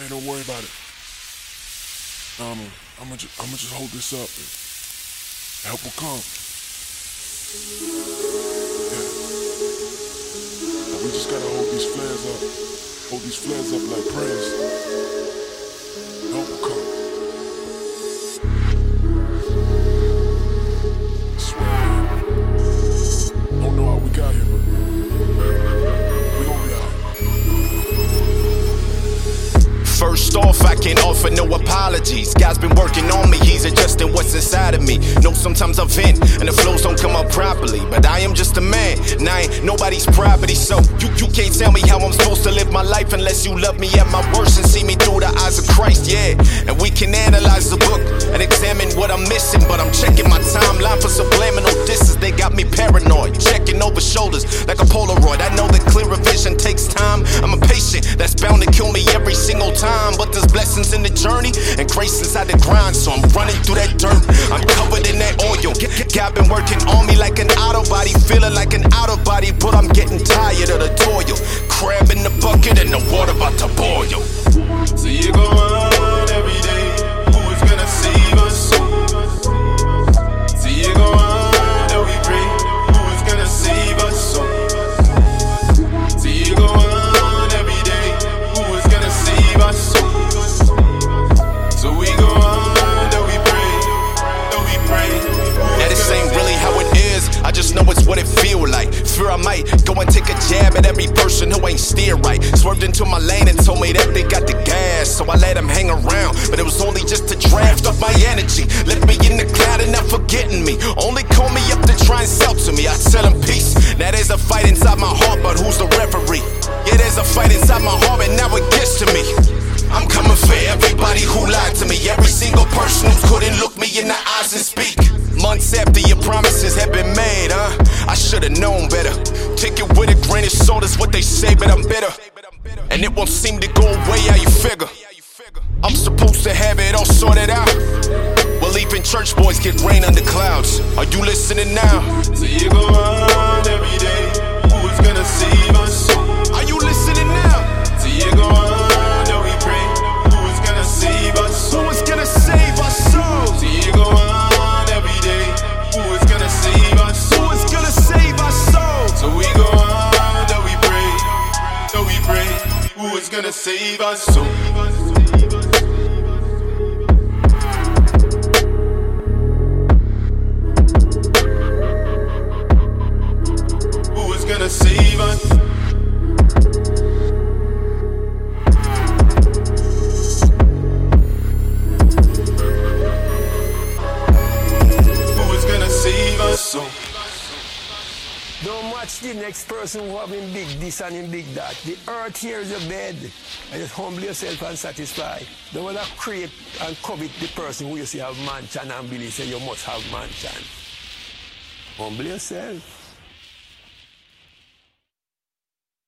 Hey, don't worry about it. Um, I'm gonna just, I'm gonna just hold this up. Help will come. Yeah. We just gotta hold these flares up. Hold these flares up like prayers. I can't offer no apologies. God's been working on me, He's adjusting what's inside of me. Know sometimes I vent and the flows don't come up properly. But I am just a man, and I ain't nobody's property. So you, you can't tell me how I'm supposed to live my life unless you love me at my worst and see me through the eyes of Christ, yeah. And we can analyze the book and examine what I'm missing. But I'm checking my timeline for subliminal disses. They got me paranoid, checking over shoulders like a Polaroid. I know that clearer vision takes time. I'm a patient that's bound to kill me. Blessings in the journey and grace inside the grind. So I'm running through that dirt. I'm covered in that oil. God been working on me like an auto ain't steer right. Swerved into my lane and told me that they got the gas, so I let them hang around. But it was only just to draft up my energy. Left me in the cloud and not forgetting me. Only call me up to try and sell to me. I tell them peace. Now there's a fight inside my heart, but who's the referee? Yeah, there's a fight inside my heart, and now it gets to me. I'm coming for everybody who lied to me. Every single person who couldn't look me in the eyes and speak. Months after your promises have been made, huh? I should've known better. Take it with a is what they say, but I'm bitter. And it won't seem to go away how you figure. I'm supposed to have it all sorted out. Well, even church boys get rain under clouds. Are you listening now? So you go gonna save us? So Who is gonna save us? Don't watch the next person who have him big this and him big that. The earth here is your bed. And just humble yourself and satisfy. Don't want to create and covet the person who you see have mansion and believe say you must have mansion. Humble yourself.